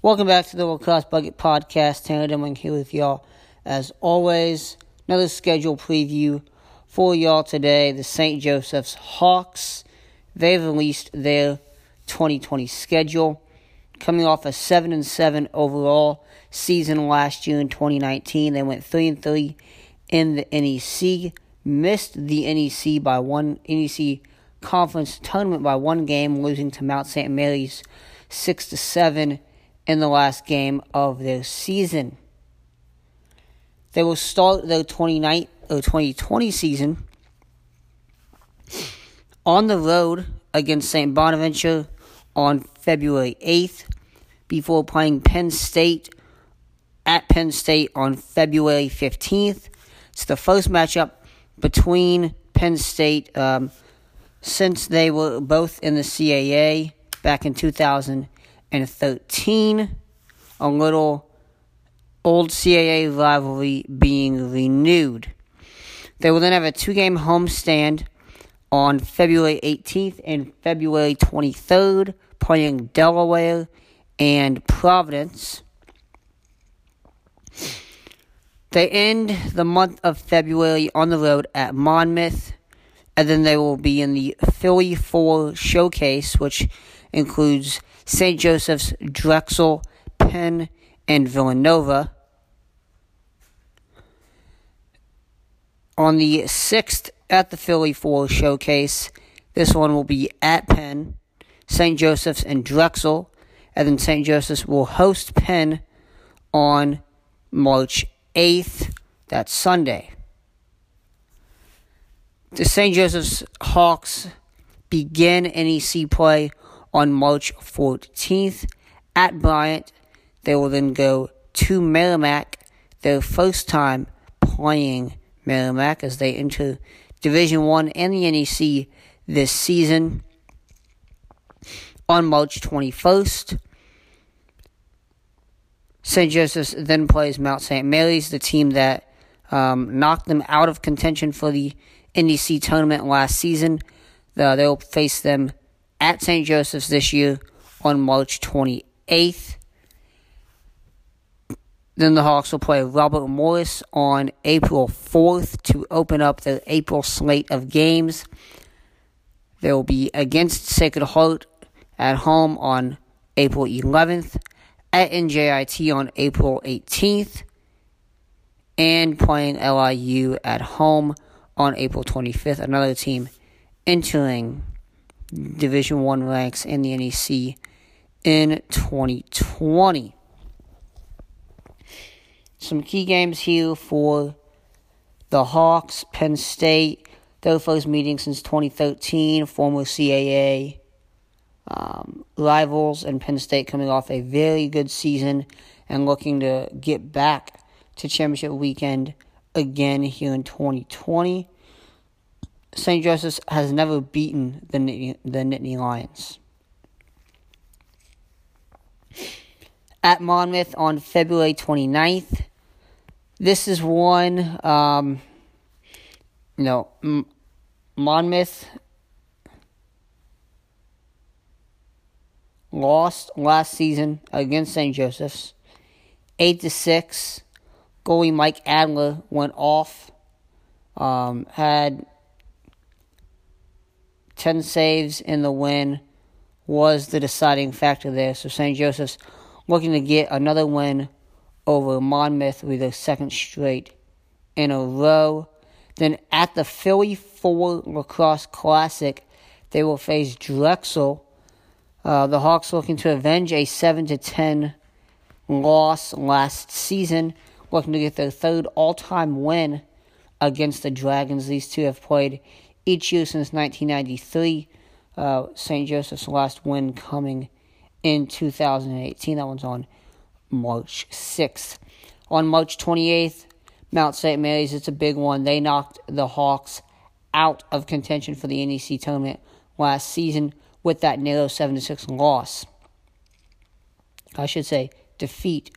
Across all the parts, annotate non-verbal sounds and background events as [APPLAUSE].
Welcome back to the Lacrosse Bucket Podcast. Tanner Demling here with y'all. As always, another schedule preview for y'all today. The St. Joseph's Hawks, they've released their 2020 schedule. Coming off a 7 and 7 overall season last year in 2019, they went 3 and 3 in the NEC, missed the NEC by one NEC conference tournament by one game, losing to Mount St. Mary's 6 to 7 in the last game of their season. They will start their 29 or 2020 season on the road against St. Bonaventure on February 8th before playing Penn State at Penn State on February 15th. It's the first matchup between Penn State um, since they were both in the CAA back in 2013. A little old CAA rivalry being renewed. They will then have a two game homestand on February 18th and February 23rd, playing Delaware and Providence. They end the month of February on the road at Monmouth, and then they will be in the Philly 4 showcase, which includes St. Joseph's, Drexel, Penn, and Villanova. On the 6th at the Philly 4 showcase, this one will be at Penn, St. Joseph's, and Drexel, and then St. Joseph's will host Penn on March 8th, that's Sunday. The St. Joseph's Hawks begin NEC play on March 14th at Bryant. They will then go to Merrimack, their first time playing Merrimack as they enter Division One and the NEC this season on March 21st. St. Joseph's then plays Mount St. Mary's, the team that um, knocked them out of contention for the NEC tournament last season. Uh, they'll face them at St. Joseph's this year on March 28th. Then the Hawks will play Robert Morris on April 4th to open up the April slate of games. They will be against Sacred Heart at home on April 11th, at NJIT on April 18th, and playing LIU at home on April 25th. Another team entering Division One ranks in the NEC in 2020. Some key games here for the Hawks, Penn State, their first meeting since 2013, former CAA um, rivals, and Penn State coming off a very good season and looking to get back to championship weekend again here in 2020. St. Joseph's has never beaten the Nittany, the Nittany Lions. At Monmouth on February 29th, this is one, um, you know, M- Monmouth lost last season against St. Joseph's, eight to six. Goalie Mike Adler went off. Um, had ten saves in the win. Was the deciding factor there. So St. Joseph's looking to get another win over Monmouth with a second straight in a row. Then at the Philly 4 Lacrosse Classic, they will face Drexel. Uh, the Hawks looking to avenge a 7 to 10 loss last season, looking to get their third all time win against the Dragons. These two have played each year since 1993. Uh, St. Joseph's last win coming in 2018. That one's on March 6th. On March 28th, Mount St. Mary's, it's a big one. They knocked the Hawks out of contention for the NEC tournament last season with that narrow 7 6 loss. I should say, defeat.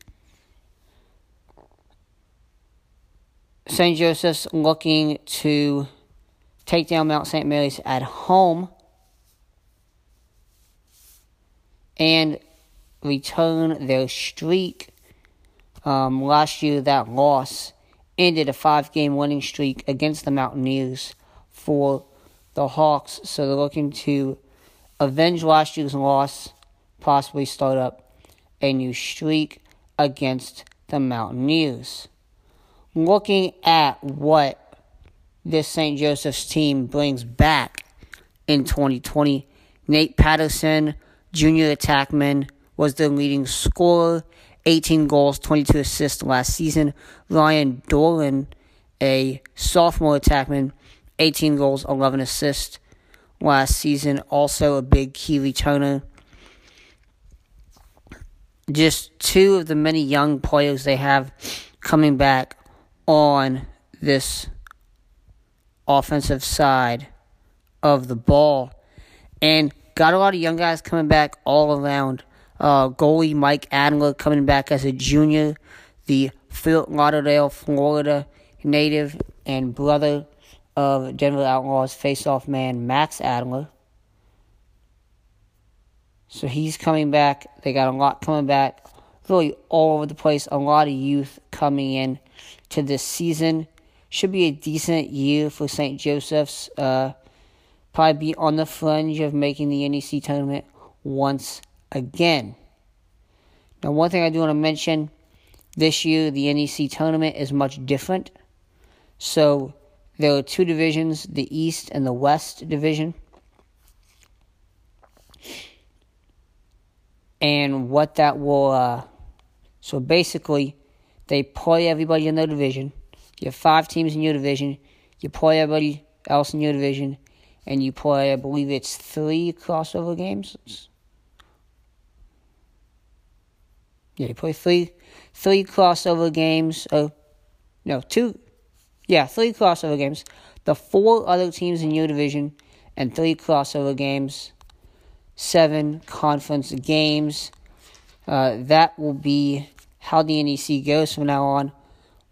St. Joseph's looking to take down Mount St. Mary's at home. And return their streak. Um, last year, that loss ended a five game winning streak against the Mountaineers for the Hawks. So they're looking to avenge last year's loss, possibly start up a new streak against the Mountaineers. Looking at what this St. Joseph's team brings back in 2020, Nate Patterson, junior attackman, was the leading scorer, 18 goals, 22 assists last season. Ryan Dolan, a sophomore attackman, 18 goals, 11 assists last season. Also a big key returner. Just two of the many young players they have coming back on this offensive side of the ball. And got a lot of young guys coming back all around. Uh, goalie Mike Adler coming back as a junior. The Fort Lauderdale, Florida native and brother of Denver Outlaws face-off man Max Adler. So he's coming back. They got a lot coming back. Really all over the place. A lot of youth coming in to this season. Should be a decent year for St. Joseph's. Uh, probably be on the fringe of making the NEC tournament once again. Now, one thing I do want to mention this year, the NEC tournament is much different. So, there are two divisions the East and the West division. And what that will, uh, so basically, they play everybody in their division. You have five teams in your division. You play everybody else in your division. And you play, I believe it's three crossover games. Yeah, you play three three crossover games. Oh, no, two yeah, three crossover games. The four other teams in your division and three crossover games. Seven conference games. Uh, that will be how the NEC goes from now on.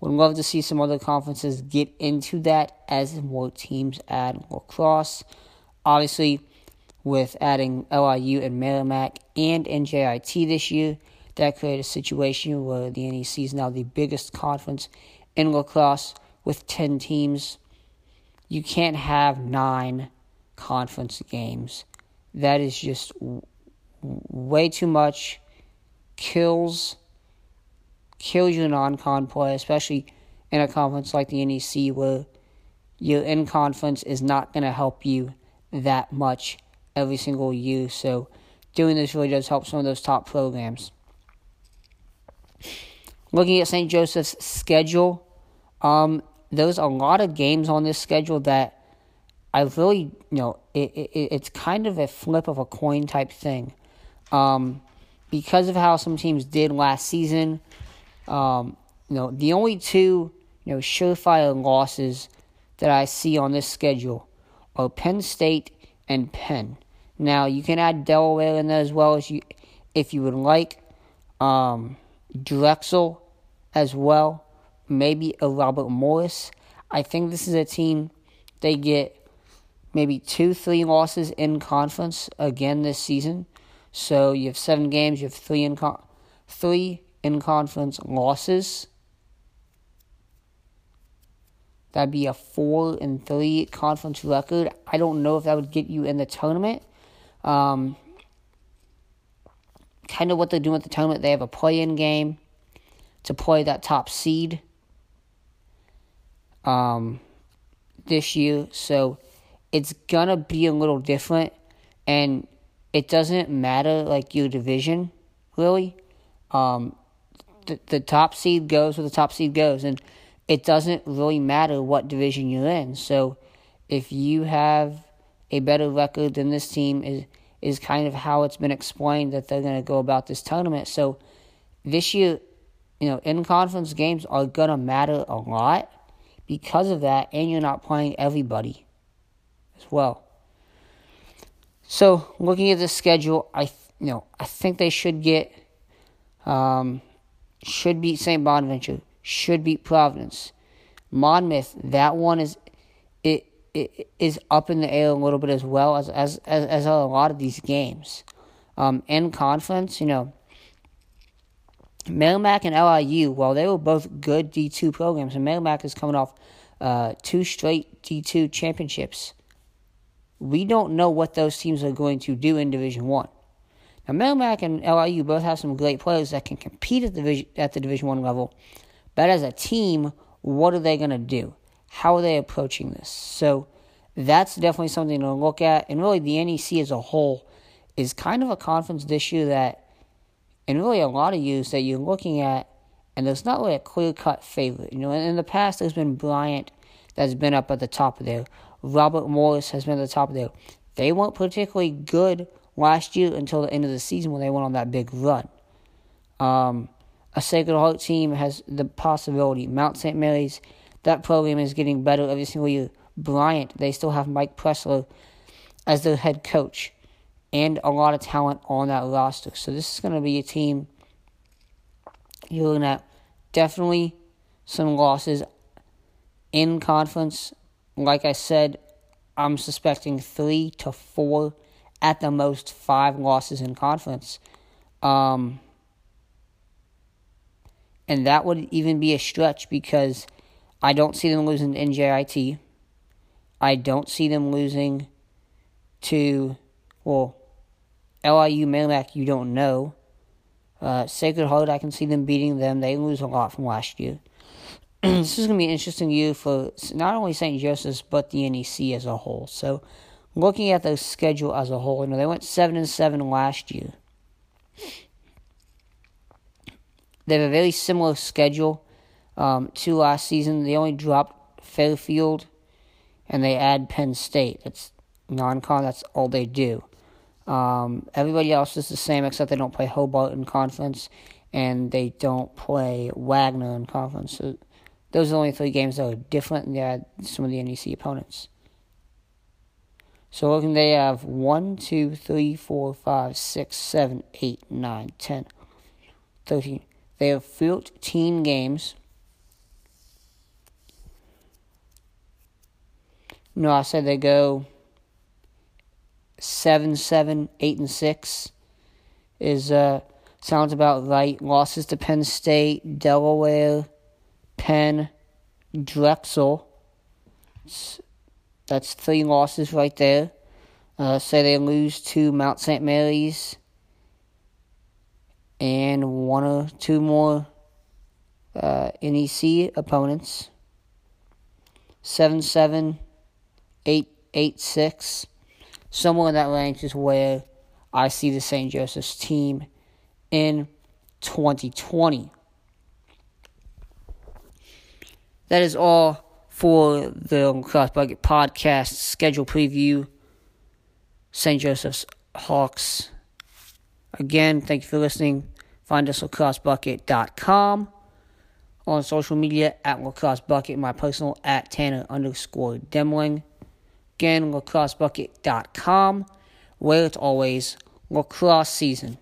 Would love to see some other conferences get into that as more teams add lacrosse. Obviously, with adding LIU and Merrimack and NJIT this year, that created a situation where the NEC is now the biggest conference in lacrosse with 10 teams. You can't have nine conference games. That is just way too much. Kills kills your non-con play, especially in a conference like the NEC where your in conference is not going to help you that much every single year. So doing this really does help some of those top programs. Looking at St. Joseph's schedule, um, there's a lot of games on this schedule that I really, you know, it, it it's kind of a flip of a coin type thing. Um, because of how some teams did last season, um, you know, the only two, you know, surefire losses that I see on this schedule are Penn State and Penn. Now you can add Delaware in there as well as you, if you would like, um, Drexel as well maybe a Robert Morris. I think this is a team they get maybe two, three losses in conference again this season. So you have seven games, you have three in con- three in conference losses. That'd be a four and three conference record. I don't know if that would get you in the tournament. Um, kind of what they're doing at the tournament. They have a play-in game to play that top seed um, this year, so it's gonna be a little different, and it doesn't matter like your division really. Um, the the top seed goes where the top seed goes, and it doesn't really matter what division you're in. So, if you have a better record than this team is is kind of how it's been explained that they're going to go about this tournament. So, this year, you know, in conference games are going to matter a lot because of that, and you're not playing everybody as well. So, looking at the schedule, I you know I think they should get um, should beat St. Bonaventure, should beat Providence, Monmouth. That one is it, it is up in the air a little bit as well as as as, as a lot of these games. Um, in conference, you know, Merrimack and LIU, while they were both good D2 programs, and Merrimack is coming off uh, two straight D2 championships, we don't know what those teams are going to do in Division One. Now, Merrimack and LIU both have some great players that can compete at the at the Division One level, but as a team, what are they going to do? How are they approaching this? So that's definitely something to look at. And really, the NEC as a whole is kind of a conference this year that, and really a lot of years that you're looking at, and there's not really a clear cut favorite. You know, in the past, there's been Bryant that's been up at the top of there. Robert Morris has been at the top of there. They weren't particularly good last year until the end of the season when they went on that big run. Um, a Sacred Heart team has the possibility. Mount St. Mary's, that program is getting better every single year. Bryant, they still have Mike Pressler as their head coach and a lot of talent on that roster. So this is going to be a team you're looking at definitely some losses in conference. Like I said, I'm suspecting three to four, at the most five losses in conference. Um, and that would even be a stretch because I don't see them losing to NJIT. I don't see them losing to, well, LIU Merrimack, you don't know. Uh, Sacred Heart, I can see them beating them. They lose a lot from last year. [CLEARS THROAT] this is going to be an interesting year for not only St. Joseph's, but the NEC as a whole. So, looking at the schedule as a whole, you know, they went 7 and 7 last year. They have a very similar schedule um, to last season. They only dropped Fairfield and they add Penn State. That's non con, that's all they do. Um, everybody else is the same except they don't play Hobart in conference and they don't play Wagner in conference. So those are the only three games that are different than they're some of the NEC opponents. So looking, they have 1, 2, 3, 4, 5, 6, 7, 8, 9, 10, 13. They have 14 games. No, I said they go 7, 7, 8, and 6 is uh sounds about right. Losses to Penn State, Delaware, Penn, Drexel. That's three losses right there. Uh, say they lose to Mount St. Mary's, and one or two more uh, NEC opponents. 7 7, 8 8 6. Somewhere in that range is where I see the St. Joseph's team in 2020. That is all for the Cross Bucket podcast schedule preview. St. Joseph's Hawks Again, thank you for listening. Find us at lacrossebucket.com. On social media, at lacrossebucket. My personal, at Tanner underscore Demling. Again, lacrossebucket.com, where it's always lacrosse season.